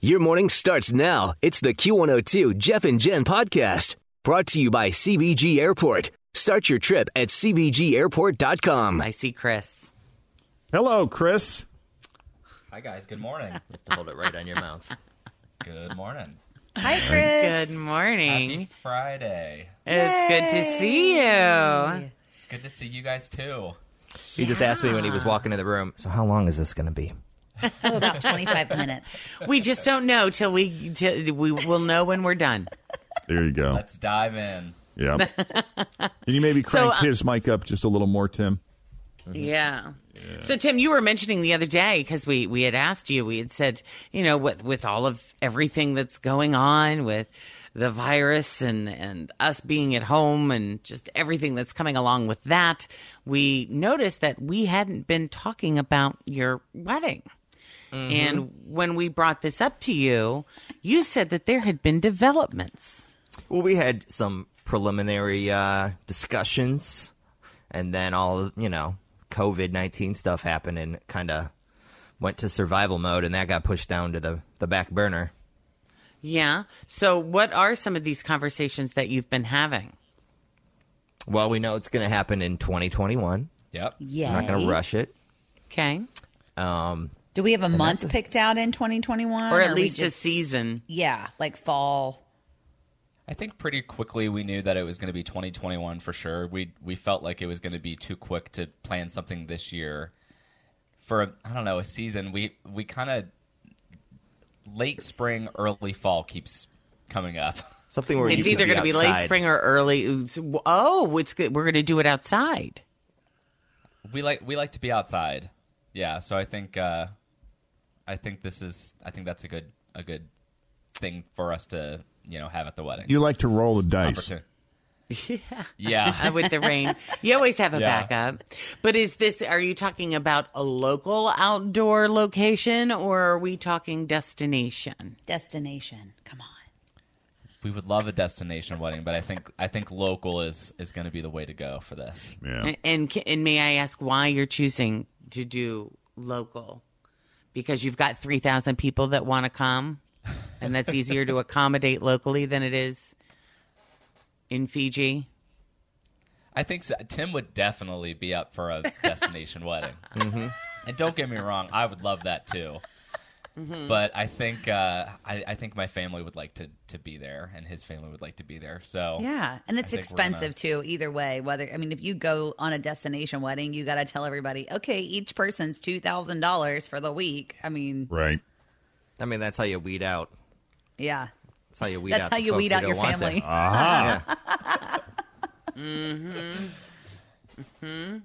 Your morning starts now. It's the Q102 Jeff and Jen podcast brought to you by CVG Airport. Start your trip at CVGAirport.com. I see Chris. Hello, Chris. Hi guys, good morning. you have to Hold it right on your mouth. Good morning. Hi, Chris. Good morning. Happy Friday. It's good to see you. It's good to see you guys too. He just asked me when he was walking in the room. So how long is this going to be? Oh, about 25 minutes. We just don't know till we till we will know when we're done. There you go. Let's dive in. Yeah. Can you maybe So, crank uh, his mic up just a little more, Tim? Yeah. So Tim, you were mentioning the other day because we we had asked you, we had said, you know, with with all of everything that's going on with the virus and and us being at home and just everything that's coming along with that, we noticed that we hadn't been talking about your wedding. And when we brought this up to you, you said that there had been developments. Well, we had some preliminary uh, discussions, and then all you know, COVID nineteen stuff happened, and kind of went to survival mode, and that got pushed down to the the back burner. Yeah. So what are some of these conversations that you've been having? Well, we know it's going to happen in 2021. Yep. Yeah. I'm not going to rush it. Okay. Um, Do we have a month picked out in 2021? Or at we least a season. Yeah, like fall. I think pretty quickly we knew that it was going to be 2021 for sure. We we felt like it was going to be too quick to plan something this year. For I don't know a season, we we kind of late spring, early fall keeps coming up. something where It's you either going to be late spring or early. Oh, it's good. We're going to do it outside. We like we like to be outside. Yeah, so I think uh, I think this is I think that's a good a good thing for us to you know have at the wedding. You like to roll the dice. Opportun- yeah. Uh, with the rain. You always have a Yeah. backup. But is this, are you talking about a local outdoor location or are we talking destination? Destination. Come on. We would love a destination wedding, but I think I think local is is going to be the way to go for this. Yeah. And, and, and may I ask why you're choosing to do local? Because you've got 3,000 people that want to come and that's easier to accommodate locally than it is in Fiji. I think so. Tim would definitely be up for a destination wedding. Mm-hmm. And don't get me wrong, I would love that too. Mm-hmm. But I think uh, I, I think my family would like to, to be there, and his family would like to be there. So Yeah, and it's think we're gonna- expensive too. Either way, whether I mean, if you go on a destination wedding, you got to tell everybody, okay, each person's two thousand dollars for the week. I mean, Right. I mean, that's how you weed out. yeah, That's how you weed That's out. how the you folks weed that out don't your want family. that. Aha. Mm-hmm. Mm-hmm.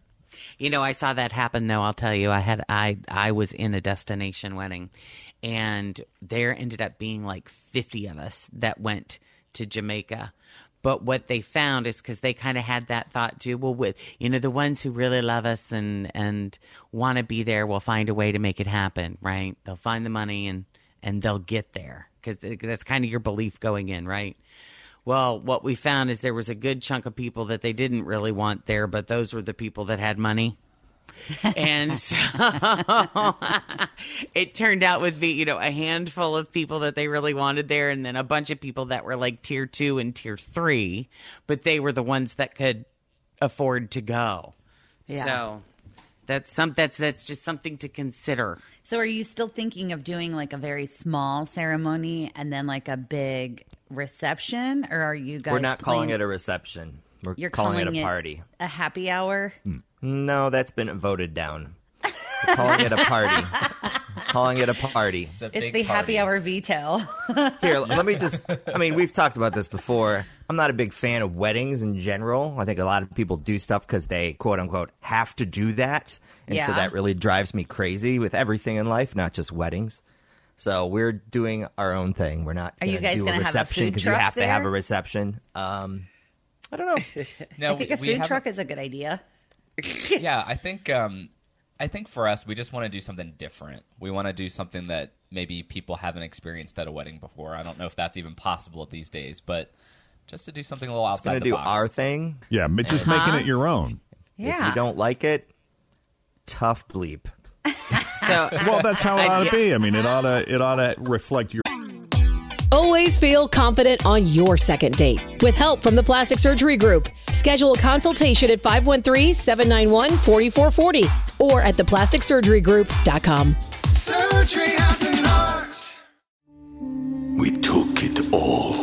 You know, I saw that happen though, I'll tell you. I had I I was in a destination wedding and there ended up being like 50 of us that went to Jamaica. But what they found is because they kind of had that thought too. Well, with you know the ones who really love us and and want to be there will find a way to make it happen, right? They'll find the money and and they'll get there because that's kind of your belief going in, right? Well, what we found is there was a good chunk of people that they didn't really want there, but those were the people that had money. and so it turned out with be you know a handful of people that they really wanted there and then a bunch of people that were like tier 2 and tier 3 but they were the ones that could afford to go Yeah. so That's some that's that's just something to consider. So are you still thinking of doing like a very small ceremony and then like a big reception or are you guys We're not calling it a reception. We're You're calling, calling it a party. a happy hour? Mm. No, that's been voted down. We're calling it a party. calling it a party. It's a It's big the party. happy hour veto. Here, let me just. I mean, we've talked about this before. I'm not a big fan of weddings in general. I think a lot of people do stuff because they, quote unquote, have to do that. And so that really drives me crazy with everything in life, not just weddings. So we're doing our own thing. We're not Are you gonna guys do gonna a have a reception because you truck have to have a reception. Um, I don't know. No, I think we- a food have truck is a good idea. yeah, I think um, I think for us, we just want to do something different. We want to do something that maybe people haven't experienced at a wedding before. I don't know if that's even possible these days, but just to do something a little outside going to the do box. our thing. Yeah, but just making it uh-huh. your own. Yeah. If you don't like it, tough bleep. So Well, that's how it ought to be. I mean, it ought to it ought to reflect your. Always feel confident on your second date. With help from the Plastic Surgery Group, schedule a consultation at 513-791-4440 or at theplasticsurgerygroup.com. Surgery has an art. We took it all.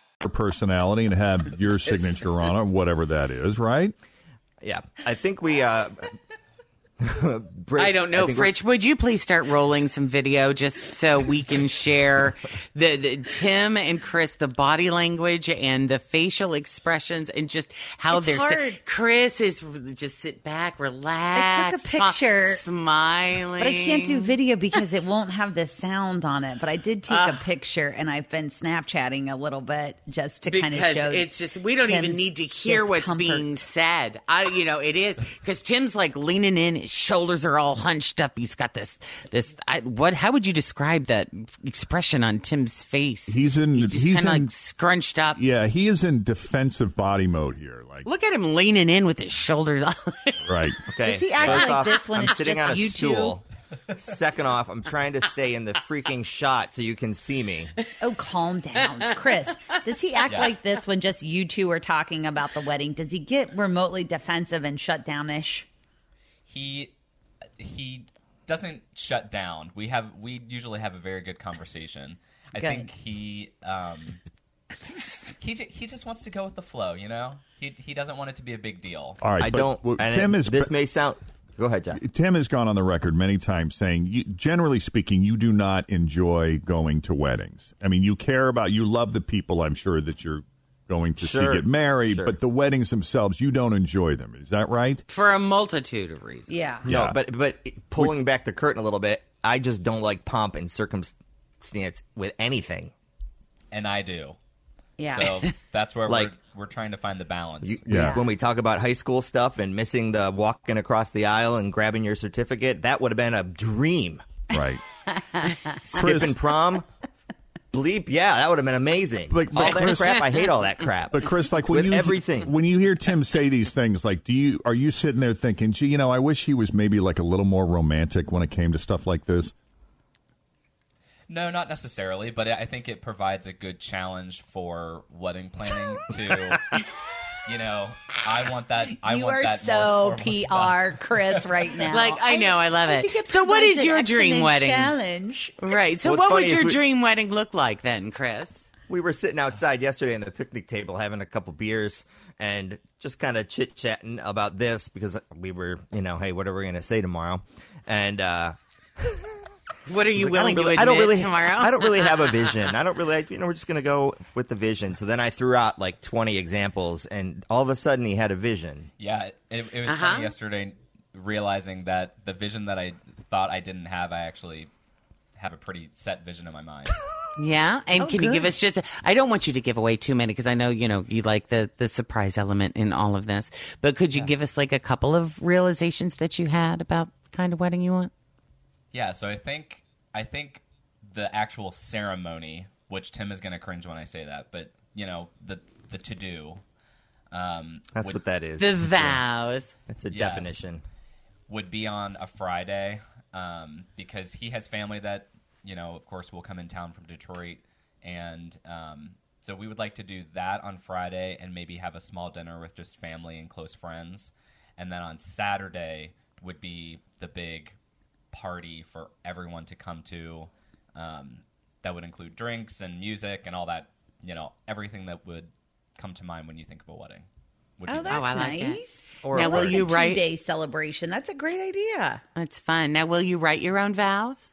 Personality and have your signature on it, whatever that is, right? Yeah, I think we. Uh, Brit- I don't know, think we're- Fritch. Would you please start rolling some video just so we can share the, the Tim and Chris, the body language and the facial expressions, and just how It's they're. si- hard. Chris is just sit back, relax, I took a talk- picture, smiling, But I can't do video because it won't have the sound on it. But I did take a ah. picture and I've been Snapchatting a little bit just to kind of show. it's just we don't even need to hear what's being said. I, you know, it is because Tim's like leaning in, his shoulders are all hunched up. He's got this, this. I, what? How would you describe that expression on Tim's face? He's in- He's, he's kind of in- like scrunched up. Yeah, he is in defensive body mode here. Like, Look at him leaning in with his shoulders. right? Okay. Does he act First like off, this when I'm it's sitting just on a you two? Second off, I'm trying to stay in the freaking shot so you can see me. Oh, calm down, Chris. Does he act Yes. like this when just you two are talking about the wedding? Does he get remotely defensive and shut downish? He he doesn't shut down. We have we usually have a very good conversation. I Good. think he um he ju- he just wants to go with the flow, you know. He he doesn't want it to be a big deal. All right, I but don't. well, and Tim it- is This may sound. Go ahead, Jeff. Tim has gone on the record many times saying, you, generally speaking, you do not enjoy going to weddings. I mean, you care about, you love the people, I'm sure, that you're going to Sure, see get married, sure. but the weddings themselves, you don't enjoy them. Is that right? For a multitude of reasons. Yeah. Yeah. No, but but pulling back the curtain a little bit, I just don't like pomp and circumstance with anything. And I do. Yeah. So that's where Like- we're we're trying to find the balance. You- Yeah. When we talk about high school stuff and missing the walking across the aisle and grabbing your certificate, that would have been a dream. Right. Skipping prom, bleep, yeah, that would have been amazing. But- but all that Chris- crap, I hate all that crap. But Chris, like when With you everything. when you hear Tim say these things, like, do you are you sitting there thinking, gee, you know, I wish he was maybe like a little more romantic when it came to stuff like this? No, not necessarily, but I think it provides a good challenge for wedding planning to, you know, I want that. I you want are that so more formal stuff. PR, Chris, right now. Like, I know, I love it. it So what provides is an your dream wedding? Challenge. Right. So What's what would your we- dream wedding look like then, Chris? we were sitting outside yesterday on the picnic table having a couple beers and just kind of chit chatting about this because we were, you know, hey, what are we going to say tomorrow? And uh, What are you like, willing I don't really, to I don't really, tomorrow? I don't really have a vision. I don't really, you know, we're just going to go with the vision. So then I threw out like 20 examples, and all of a sudden he had a vision. Yeah, it, it was Uh-huh. funny yesterday realizing that the vision that I thought I didn't have, I actually have a pretty set vision in my mind. Yeah, and Oh, can you give us just? I don't want you to give away too many because I know you know you like the the surprise element in all of this. But could you give us like a couple of realizations that you had about the kind of wedding you want? yeah, so I think I think the actual ceremony, which Tim is going to cringe when I say that, but you know the the to do. Um, That's would- what that is. The vows. It's a Yes. definition. would be on a Friday um, because he has family that you know, of course, will come in town from Detroit, and um, so we would like to do that on Friday and maybe have a small dinner with just family and close friends, and then on Saturday would be the big party for everyone to come to. Um, that would include drinks and music and all that, you know, everything that would come to mind when you think of a wedding. Would be Oh, there. that's I like it. nice. Or I now, like will you write? two-day celebration? That's a great idea. That's fun. Now, will you write your own vows?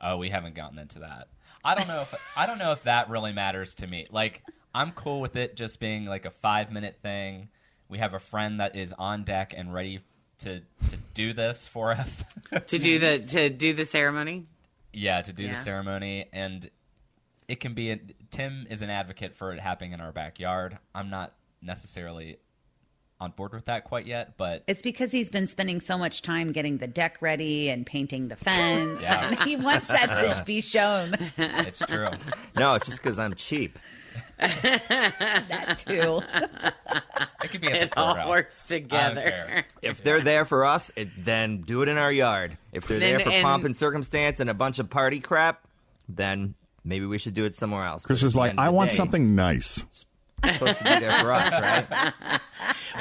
Oh, we haven't gotten into that. I don't know if I don't know if that really matters to me. Like, I'm cool with it just being like a five minute thing. We have a friend that is on deck and ready to to do this for us. To do the to do the ceremony? yeah, to do Yeah. the ceremony, and it can be. A, Tim is an advocate for it happening in our backyard. I'm not necessarily on board with that quite yet, but It's because he's been spending so much time getting the deck ready and painting the fence, Yeah. and he wants that to be shown. it's true. No, it's just because I'm cheap. that too. It could be at It the all courthouse. works together. If they're there for us, it, then do it in our yard. If they're Then- there for and- pomp and circumstance and a bunch of party crap, then maybe we should do it somewhere else. Chris But is the like, end of I the want day, something nice. it's supposed to be there for us, right?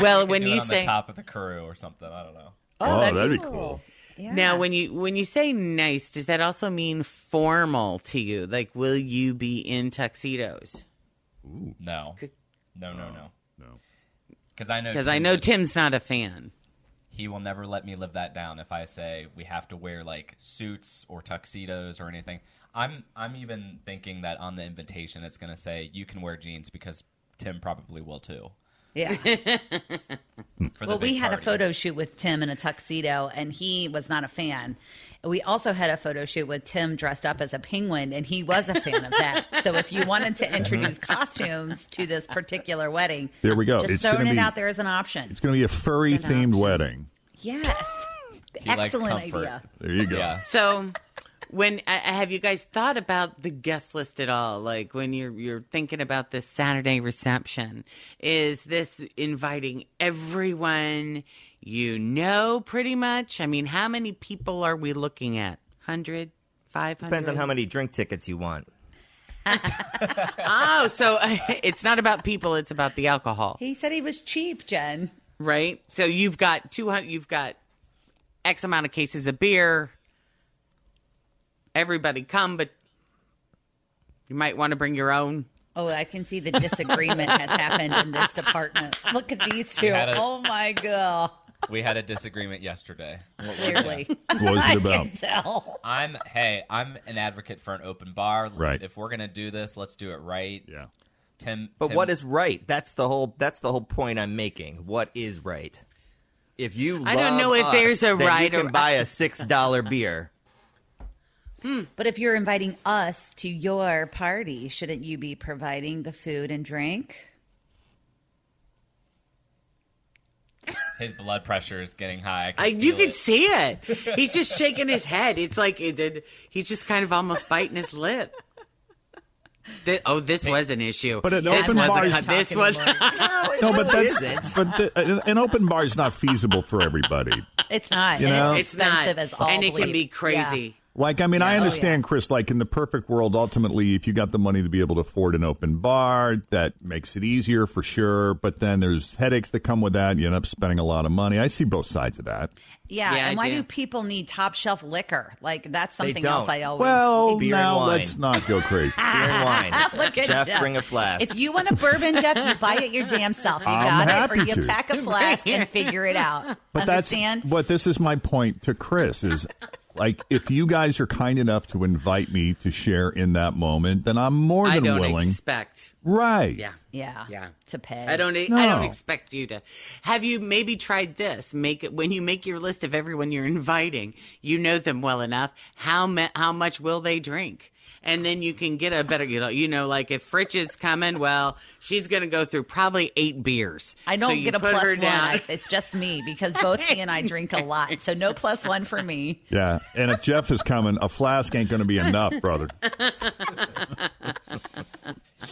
Well, We when do it you on say the top of the Carew or something, I don't know. Oh, that'd that'd, be be cool. Yeah. now when you when you say nice, does that also mean formal to you? Like, will you be in tuxedos? No, Good. no, no, oh, no, No. Because I know Because I know would- Tim's not a fan. he will never let me live that down if I say we have to wear like suits or tuxedos or anything. I'm I'm even thinking that on the invitation it's going to say you can wear jeans because Tim probably will too. Yeah. Well, we big had a photo shoot with Tim in a tuxedo, and he was not a fan. We also had a photo shoot with Tim dressed up as a penguin, and he was a fan of that. So if you wanted to introduce costumes to this particular wedding, There we go. Just It's throwing it be- out there as an option. It's going to be a furry themed option. wedding. Yes. He Excellent idea. There you go. Yeah. So, when uh, have you guys thought about the guest list at all? Like when you're you're thinking about this Saturday reception, is this inviting everyone you know pretty much? I mean, how many people are we looking at? 100, 500? Depends on how many drink tickets you want. Oh, so it's not about people; it's about the alcohol, He said he was cheap, Jen. right? So you've got two hundred. You've got X amount of cases of beer. Everybody come, but you might want to bring your own. Oh, I can see the disagreement has happened in this department. Look at these two. a- Oh my god. We had a disagreement yesterday. What was it? Clearly. What was I it about? can tell. I'm hey, I'm an advocate for an open bar. Right. If we're gonna do this, let's do it right. Yeah. Tim. But Tim- what is right? That's the whole. That's the whole point I'm making. What is right? If you, I don't love know if us, there's a then right You or- can buy a six dollar beer. Hmm, but if you're inviting us to your party, shouldn't you be providing the food and drink? His blood pressure is getting high? I I, you can it. see it. He's just shaking his head. It's like it did. He's just kind of almost biting his lip. Th- oh, this was an issue. But an this open was bar is- this was. No, but that's but the, an- an open bar is not feasible for everybody. It's not. You and know? it's it's not, as all and it can be crazy. Like, I mean, I oh, Yeah. Oh, understand, Chris. Like in the perfect world, ultimately, if you got the money to be able to afford an open bar, that makes it easier for sure. But then there's headaches that come with that. You end up spending a lot of money. I see both sides of that. Yeah, Yeah, and I why do. do people need top shelf liquor? Like that's something else. I always Well, Beer now and wine. let's not go crazy. Beer and wine. Look at Jeff, Jeff. bring a flask. If you want a bourbon, Jeff, you buy it your damn self. You I'm got it, happy or you to. pack a flask and figure it out. But Understand? that's but this is my point to Chris is like if you guys are kind enough to invite me to share in that moment, then I'm more than I than don't willing. expect. right. Yeah. yeah, Yeah. To pay. I don't. I don't expect you to. Have you maybe tried this? Make it when you make your list of everyone you're inviting. You know them well enough. How ma- how much will they drink? And then you can get a better, you know, you know, like if Fritch is coming, well, she's going to go through probably eight beers. I don't So you get a put her one. down. I- It's just me because both he and I drink a lot. So no plus one for me. Yeah, and if Jeff is coming, a flask ain't going to be enough, brother.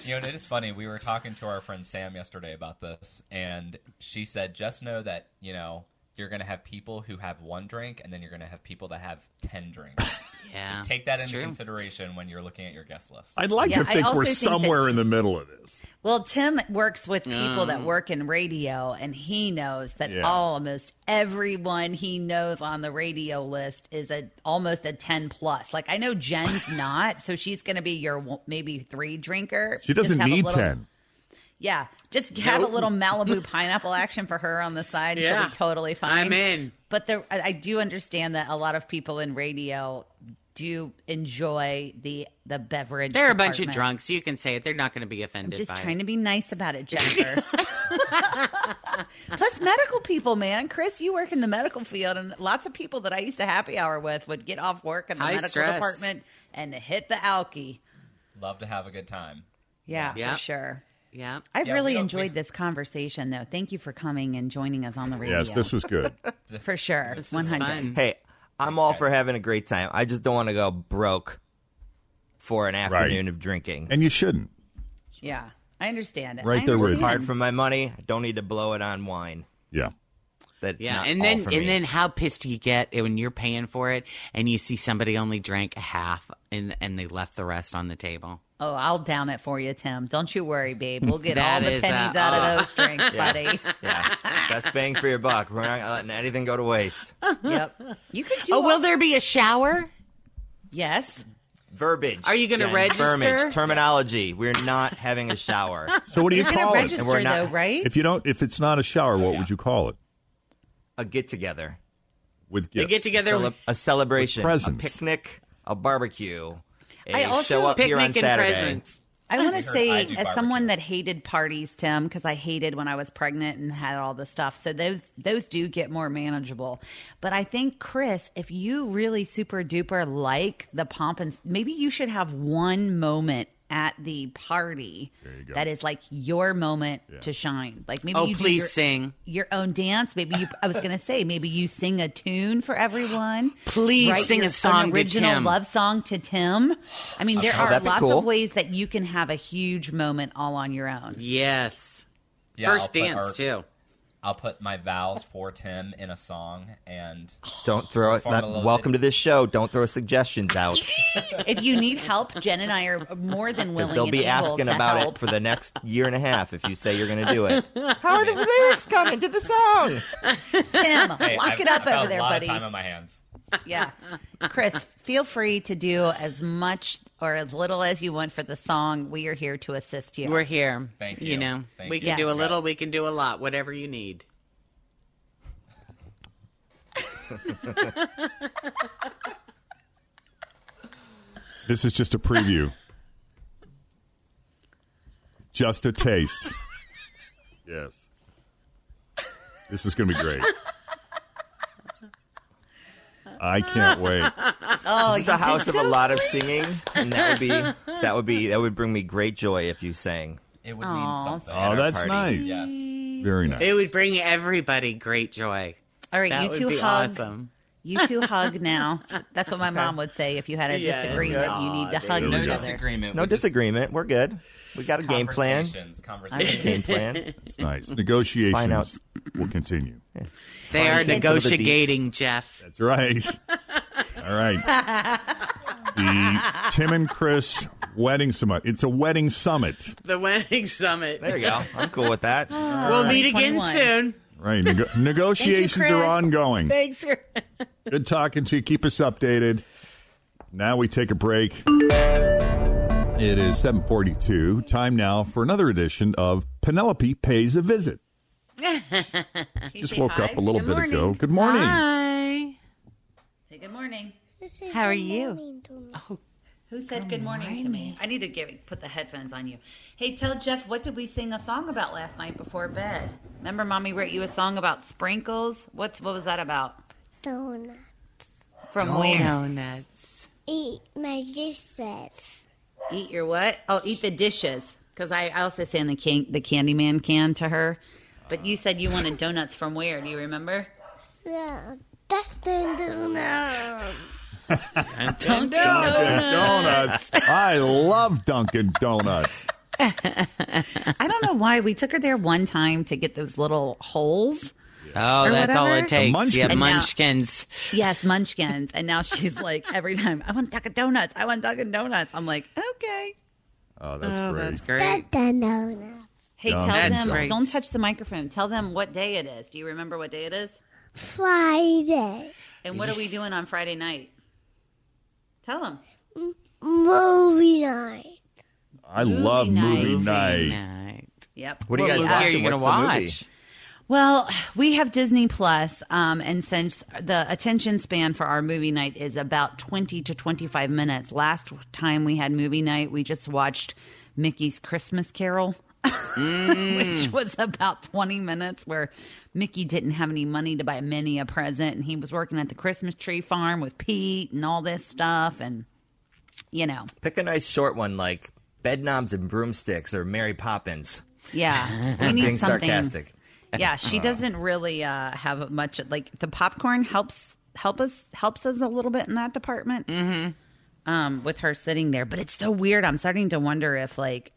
You know, it is funny. We were talking to our friend Sam yesterday about this, and she said, just know that, you know, you're going to have people who have one drink, and then you're going to have people that have 10 drinks. Yeah, so take that into true. consideration when you're looking at your guest list. I'd like Yeah, to I think we're think somewhere that- in the middle of this. Well, Tim works with people that Mm. work in radio, and he knows that Yeah. almost everyone he knows on the radio list is a almost a ten plus. Like I know Jen's not, so she's going to be your maybe three drinker. She doesn't need little- 10. Yeah, just have Nope. a little Malibu pineapple action for her on the side. She'll be totally fine. I'm in. But there, I I do understand that a lot of people in radio do enjoy the the beverage. They're a bunch of department. drunks. You can say it. They're not going to be I'm offended just by trying it. to be nice about it, Jennifer. Plus, medical people, man. Chris, you work in the medical field, and lots of people that I used to happy hour with would get off work in the High medical stress. department and hit the alky. Love to have a good time. Yeah, Yeah. for sure. Yeah. I've Yeah, really we enjoyed we- this conversation, though. Thank you for coming and joining us on the radio. Yes, this was good. for sure. This is One hundred. fun. Hey, I'm all for having a great time. I just don't want to go broke for an afternoon of drinking. And you shouldn't. Yeah, I understand it. Right I there with Work hard for my money. I don't need to blow it on wine. Yeah. That's Yeah, and then and me. then how pissed do you get when you're paying for it and you see somebody only drank half and and they left the rest on the table. Oh, I'll down it for you, Tim. Don't you worry, babe. We'll get all the is, pennies uh, out uh, of those drinks, buddy. yeah, best bang for your buck. We're not letting anything go to waste. yep. You could do. Oh, will there be a shower? Yes. Verbiage. Are you gonna Jen. register? Verbiage, terminology. We're not having a shower. So what do you You're gonna call it? register And we're not- though, right? If you don't, if it's not a shower, what would you call it? A get together, With They A get together. a celebration, With a picnic, a barbecue. A I also- show up here on and Saturday. presents. I want to say, as barbecue. someone that hated parties, Tim, because I hated when I was pregnant and had all the stuff. So those those do get more manageable. But I think Chris, if you really super duper like the pomp and maybe you should have one moment at the party that is like your moment to shine. Like maybe Oh, you please your, sing. your own dance. Maybe you. I was going to say maybe you sing a tune for everyone. Please Write sing your- a song an to original Tim. love song to Tim. I mean, there Okay. are lots cool. of ways that you can have a huge moment all on your own. Yes. Yeah, First I'll dance our- too. I'll put my vows for Tim in a song, and Don't throw it. Perform Not, welcome bit. to this show. Don't throw suggestions out if you need help, Jen and I are more than because willing. they'll and be able asking to about help. it for the next year and a half if you say you're going to do it. How are the lyrics coming to the song? Tim, hey, lock I've, it up I've got over a there, lot buddy. of time on my hands. Yeah, Chris, feel free to do as much or as little as you want for the song. We are here to assist you. We're here. Thank You you. know, Thank we you. can do a little, we can do a lot, whatever you need. This is just a preview. just a taste. Yes. This is going to be great. I can't wait. oh, This is a house of a lot of singing, and that would be that would be that would bring me great joy if you sang. It would Aw. mean something. Oh, our that's party. nice. Yes. Very nice. It would bring everybody great joy. All right, That you would two be hug. awesome. You two hug now. That's what my mom would say if you had a Yes. disagreement. You need to Aw, hug No each go. other. disagreement. No we just- disagreement. We're good. We got a game plan. Conversations. Game plan. It's nice. Find out. Negotiations will continue. They are Find the negotiating, Jeff. That's right. All right. The Tim and Chris wedding summit. It's a wedding summit. The wedding summit. There you go. I'm cool with that. Ah. We'll meet again 2021. soon. Right. Nego- negotiations Chris. are ongoing. Thanks. Sir. Good talking to you. Keep us updated. Now we take a break. It is 742. Time now for another edition of Penelope Pays a Visit. Just woke up a little Good bit morning. ago. Good morning. Hi. Say good morning. How are you? Who said good morning, to me? I need to give put the headphones on you. Hey, tell Jeff what did we sing a song about last night before bed? Remember, mommy wrote you a song about sprinkles. What's what was that about? Donuts. From where? Donuts. eat my dishes. Eat your what? Oh, eat the dishes. Because I, I also say in the can, the Candyman can to her. But you said you wanted donuts from where? Do you remember? Yeah, Dunkin' Donuts. Dunkin' Dunkin' Donuts. I love Dunkin' Donuts. I don't know why we took her there one time to get those little holes. Oh, Or that's all whatever. it takes. munchkins. Yeah, And now- munchkins. Yes, munchkins. And now she's like, every time, I want Dunkin' Donuts. I want Dunkin' Donuts. I'm like, okay. Oh, that's oh, great. that's great. Dunkin' Donuts. Hey, Dunkin' tell That's them, great. don't touch the microphone. Tell them what day it is. Do you remember what day it is? Friday. And what are we doing on Friday night? Tell them. Movie night. I love movie Movie night. Night. Yep. What are you guys movie are watching? you What's gonna the movie? watch? Well, we have Disney Plus, um, and since the attention span for our movie night is about 20 to 25 minutes, last time we had movie night, we just watched Mickey's Christmas Carol, which was about 20 minutes where Mickey didn't have any money to buy Minnie a present, and he was working at the Christmas tree farm with Pete and all this stuff, and, you know, Pick a nice short one like Bedknobs and Broomsticks or Mary Poppins. yeah. We need being something. sarcastic. yeah she doesn't really uh have much like the popcorn helps help us helps us a little bit in that department mm-hmm. um with her sitting there but it's so weird i'm starting to wonder if like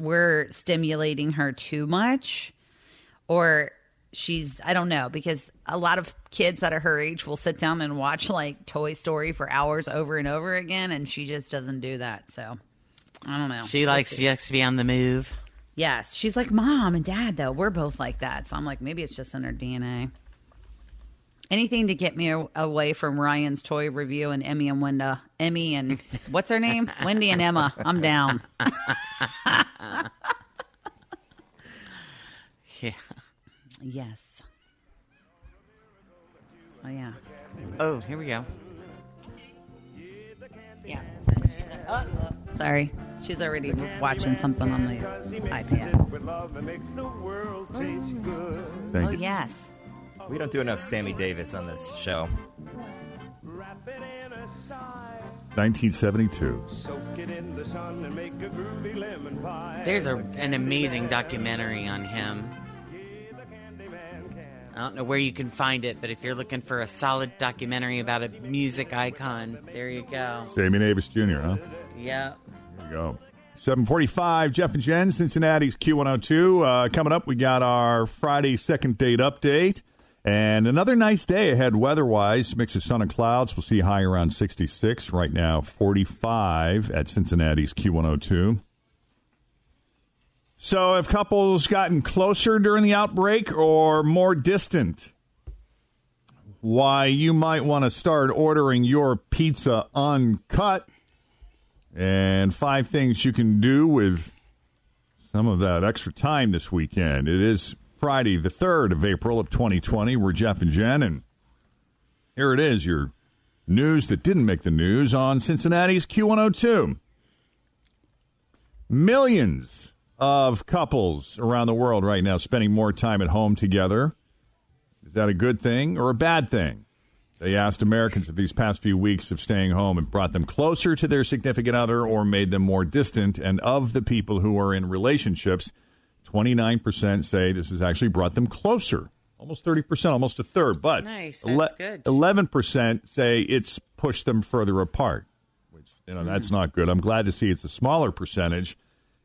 we're stimulating her too much or she's i don't know because a lot of kids that are her age will sit down and watch like toy story for hours over and over again and she just doesn't do that so i don't know She likes see. just to be on the move. Yes, she's like mom and dad though. We're both like that, so I'm like maybe it's just in her DNA. Anything to get me a- away from Ryan's toy review and Emmy and Wenda, Emmy and what's her name, Wendy and Emma. I'm down. Yeah. Yes. Oh yeah. Oh, here we go. Yeah. So she's oh, oh, sorry, she's already watching something on the iPad. Thank Oh you. yes. We don't do enough Sammy Davis on this show. 1972. There's a, an amazing documentary on him. I don't know where you can find it, but if you're looking for a solid documentary about a music icon, there you go. Sammy Davis Jr., huh? Yeah. There you go. 745, Jeff and Jen, Cincinnati's Q102. Uh, coming up, we got our Friday second date update. And another nice day ahead weather-wise. Mix of sun and clouds. We'll see high around 66. Right now, 45 at Cincinnati's Q102. So have couples gotten closer during the outbreak or more distant? Why you might want to start ordering your pizza uncut and five things you can do with some of that extra time this weekend. It is Friday, the 3rd of April of 2020. We're Jeff and Jen, and here it is your news that didn't make the news on Cincinnati's Q102. Millions of couples around the world right now spending more time at home together. Is that a good thing or a bad thing? They asked Americans if these past few weeks of staying home have brought them closer to their significant other or made them more distant. And of the people who are in relationships, 29% say this has actually brought them closer. Almost 30%, almost a third. But Nice, that's good. 11% say it's pushed them further apart, which, you know, that's not good. I'm glad to see it's a smaller percentage.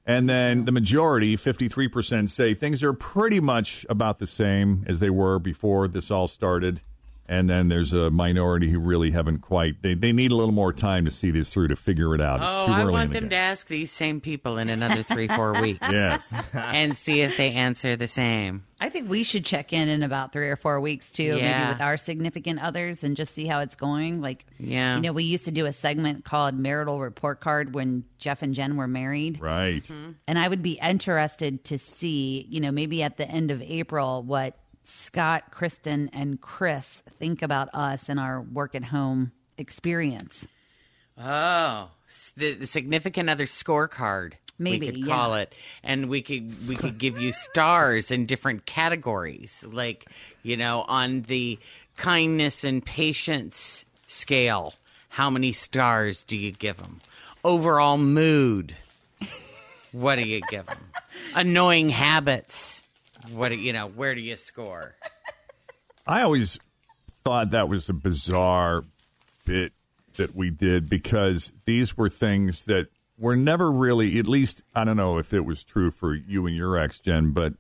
And then the majority, 53%, say things are pretty much about the same as they were before this all started. And then there's a minority who really haven't quite, they, they need a little more time to see this through to figure it out. It's Oh, too I want the them game. to ask these same people in another three, four weeks. Yes. and see if they answer the same. I think we should check in in about three or four weeks too, maybe with our significant others and just see how it's going. Like, Yeah. you know, we used to do a segment called Marital Report Card when Jeff and Jen were married. Right. Mm-hmm. And I would be interested to see, you know, maybe at the end of April, what Scott, Kristen, and Chris think about us and our work at home experience. Oh, the, the significant other scorecard. Maybe, we could call yeah. it, and we could we could give you stars in different categories, like you know, on the kindness and patience scale. How many stars do you give them? Overall mood. What do you give them? Annoying habits. What do you know? Where do you score? I always thought that was a bizarre bit that we did because these were things that were never really, at least, I don't know if it was true for you and your ex, Jen, but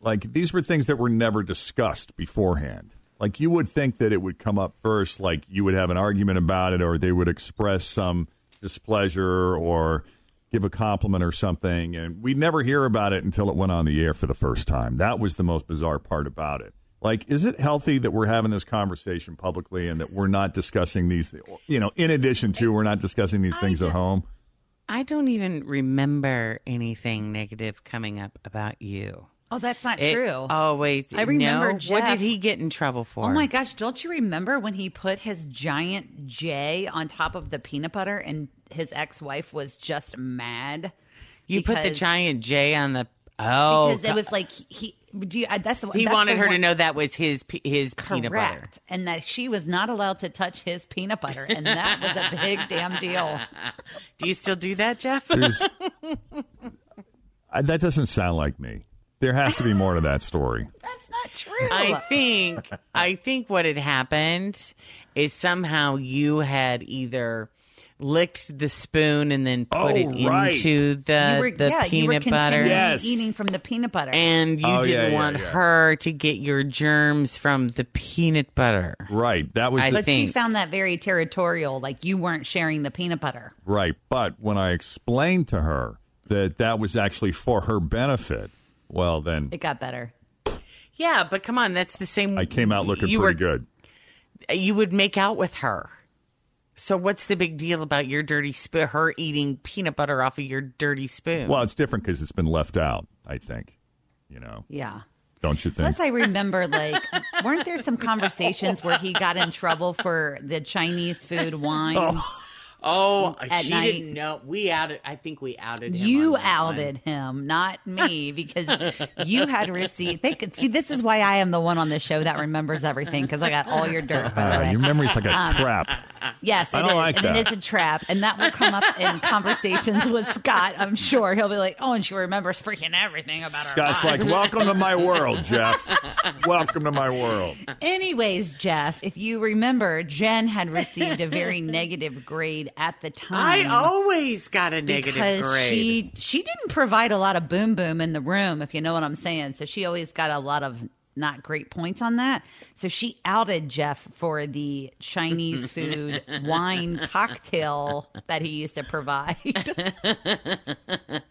like these were things that were never discussed beforehand. Like you would think that it would come up first, like you would have an argument about it, or they would express some displeasure or give a compliment or something. And we'd never hear about it until it went on the air for the first time. That was the most bizarre part about it. Like, is it healthy that we're having this conversation publicly and that we're not discussing these, you know, in addition to we're not discussing these things at home? I don't even remember anything negative coming up about you. Oh, that's not It true. wait, I remember No? What did he get in trouble for? Oh my gosh, don't you remember when he put his giant J on top of the peanut butter and his ex-wife was just mad? You put the because- giant J on the. Oh, because it was like he do you, that's the he that's wanted the her to one- know that was his pe- his peanut butter. correct and that she was not allowed to touch his peanut butter and that was a big damn deal. Do you still do that, Jeff? There's- I, that doesn't sound like me. There has to be more to that story. That's not true. I think I think what had happened is somehow you had either licked the spoon and then put Oh, it right. into the you were, the yeah, you were peanut butter. continually Yes. eating from the peanut butter. And you Oh, didn't yeah, want yeah. her to get your germs from the peanut butter. Right. That was I the- but she found that very territorial, like you weren't sharing the peanut butter. right. But when I explained to her that that was actually for her benefit, well, then It got better. Yeah, but come on, that's the same. I came out looking you pretty were, good. You would make out with her. So what's the big deal about your dirty spoon? Her eating peanut butter off of your dirty spoon? Well, it's different because it's been left out. I think, you know, Yeah. don't you think? Plus, I remember like, weren't there some conversations where he got in trouble for the Chinese food wine? oh, At she night. didn't know. We outed. I think we outed him. You on that outed him, not me, because you had received. They could see. This is why I am the one on the show that remembers everything because I got all your dirt. By the Ah, your memory's like a Um, trap. Yes, I it don't is, like and that. it is a trap, and that will come up in conversations with Scott. I'm sure he'll be like, "Oh, and she remembers freaking everything about her." Scott's like, welcome to my world, Jeff. welcome to my world. Anyways, Jeff, if you remember, Jen had received a very negative grade at the time. I always got a negative because grade. she she didn't provide a lot of boom boom in the room, if you know what I'm saying. So she always got a lot of not great points on that. So she outed Jeff for the Chinese food wine cocktail that he used to provide.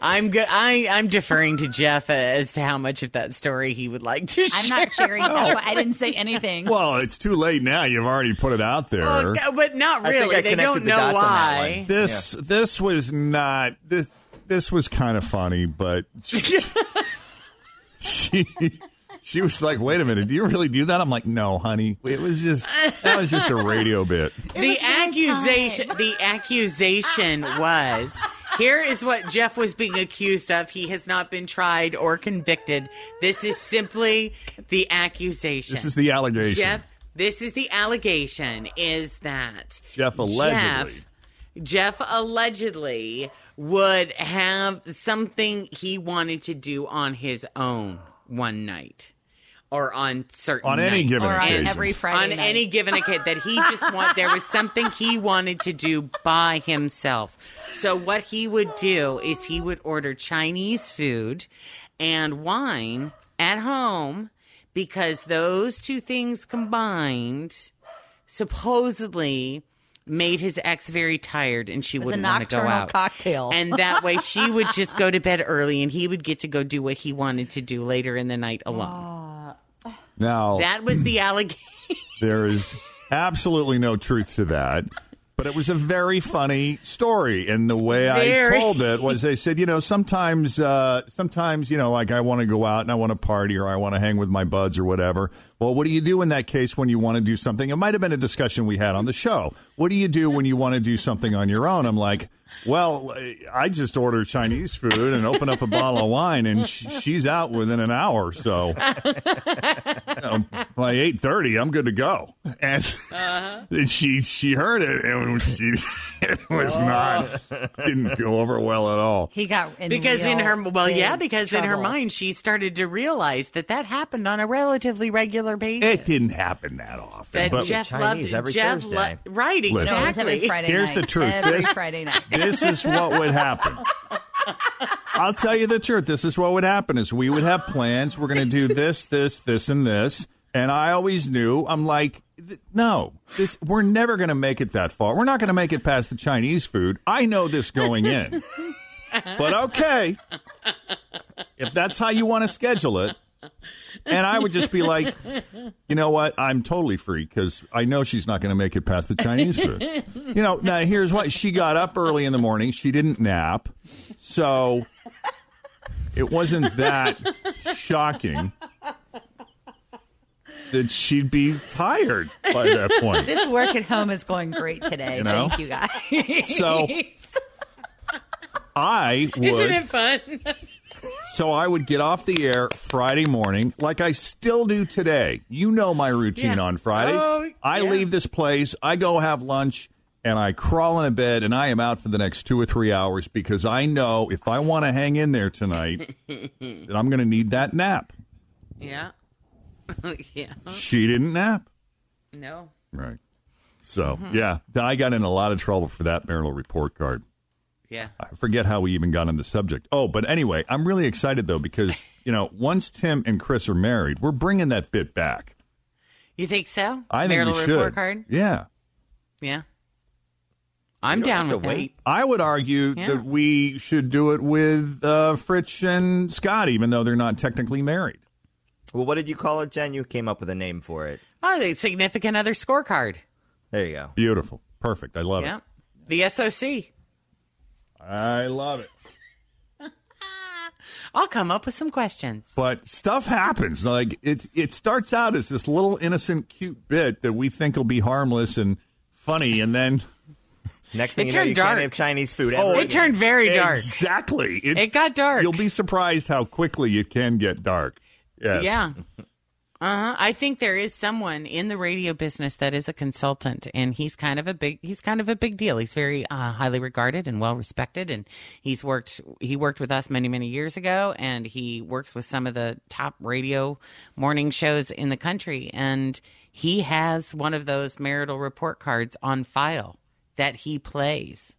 I'm good. I I'm deferring to Jeff as to how much of that story he would like to share. I'm share. not sharing. That's why I didn't say anything. Well, it's too late now. You've already put it out there. Oh, but not really. I they don't the know dots on that why. one. This this was not this this was kind of funny, but she, she was like, "Wait a minute, do you really do that?" I'm like, "No, honey, it was just that was just a radio bit." the accusation the accusation was here is what Jeff was being accused of. He has not been tried or convicted. This is simply the accusation. This is the allegation. Jeff, this is the allegation is that Jeff allegedly. Jeff, Jeff allegedly would have something he wanted to do on his own one night. Or on certain On any nights. given Or on occasion. every Friday on night. any given occasion that he just want there was something he wanted to do by himself. So what he would do is he would order Chinese food and wine at home because those two things combined supposedly made his ex very tired and she wouldn't want to go out. cocktail. And that way she would just go to bed early and he would get to go do what he wanted to do later in the night alone. Now That was the allegation. there is absolutely no truth to that. But it was a very funny story, and the way I told it was, they said, you know, sometimes, uh, sometimes, you know, like I want to go out and I want to party or I want to hang with my buds or whatever. Well, what do you do in that case when you want to do something? It might have been a discussion we had on the show. What do you do when you want to do something on your own? I'm like, Well, I just order Chinese food and open up a bottle of wine, and sh- she's out within an hour. So you know, by eight thirty, I'm good to go. And, uh-huh. and she she heard it, and she it was oh. not didn't go over well at all. He got in because in her well, yeah, big because in her mind she started to realize that that happened on a relatively regular basis. It didn't happen that often. that but Jeff Chinese loved every Jeff Thursday. right, Listen. No, it's exactly. every Friday Here's night. the truth. Every This- Friday night. This is what would happen. I'll tell you the truth. This is what would happen: is we would have plans. We're going to do this, this, this, and this. And I always knew. I'm like, no, this. We're never going to make it that far. We're not going to make it past the Chinese food. I know this going in. But okay, if that's how you want to schedule it. And I would just be like, you know what? I'm totally free because I know she's not going to make it past the Chinese food. You know, now here's what she got up early in the morning. She didn't nap. So it wasn't that shocking that she'd be tired by that point. This work at home is going great today. You know? Thank you guys. So I would. Isn't it fun? So I would get off the air Friday morning, like I still do today. You know my routine Yeah. on Fridays. Oh, I yeah. leave this place, I go have lunch, and I crawl in a bed, and I am out for the next two or three hours because I know if I want to hang in there tonight, that I'm going to need that nap. yeah. yeah. She didn't nap. No. Right. So, Mm-hmm. yeah, I got in a lot of trouble for that marital report card. Yeah. I forget how we even got on the subject. Oh, but anyway, I'm really excited though because you know once Tim and Chris are married, we're bringing that bit back. You think so? I think Marital we should. report card? Yeah, Yeah. I'm You don't down have with to wait. I would argue Yeah. that we should do it with uh, Fritch and Scott, even though they're not technically married. Well, what did you call it, Jen? You came up with a name for it. Oh, the significant other scorecard. There you go. Beautiful, perfect. I love Yeah. it. The SOC. I love it. I'll come up with some questions. But stuff happens. Like it, it starts out as this little innocent, cute bit that we think will be harmless and funny, and then Next thing It you know, turned you dark. can't have Chinese food Oh, ever. It turned very dark. Exactly. It got dark. You'll be surprised how quickly it can get dark. Yes. Yeah. Uh-huh. I think there is someone in the radio business that is a consultant, and he's kind of a big he's kind of a big deal. He's very uh, highly regarded and well respected, and he's worked he worked with us many many years ago, and he works with some of the top radio morning shows in the country, and he has one of those marital report cards on file that he plays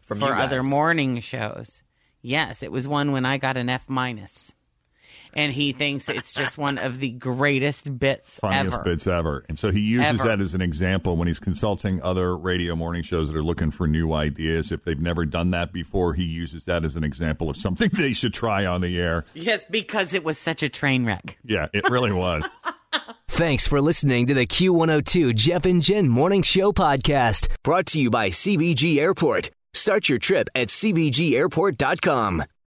From for other morning shows. Yes, it was one when I got an F minus. And he thinks it's just one of the greatest bits Funniest ever. bits ever. And so he uses Ever. that as an example when he's consulting other radio morning shows that are looking for new ideas. If they've never done that before, he uses that as an example of something they should try on the air. Yes, because it was such a train wreck. Yeah, it really was. Thanks for listening to the Q102 Jeff and Jen Morning Show podcast, brought to you by CVG Airport. Start your trip at CVGAirport.com.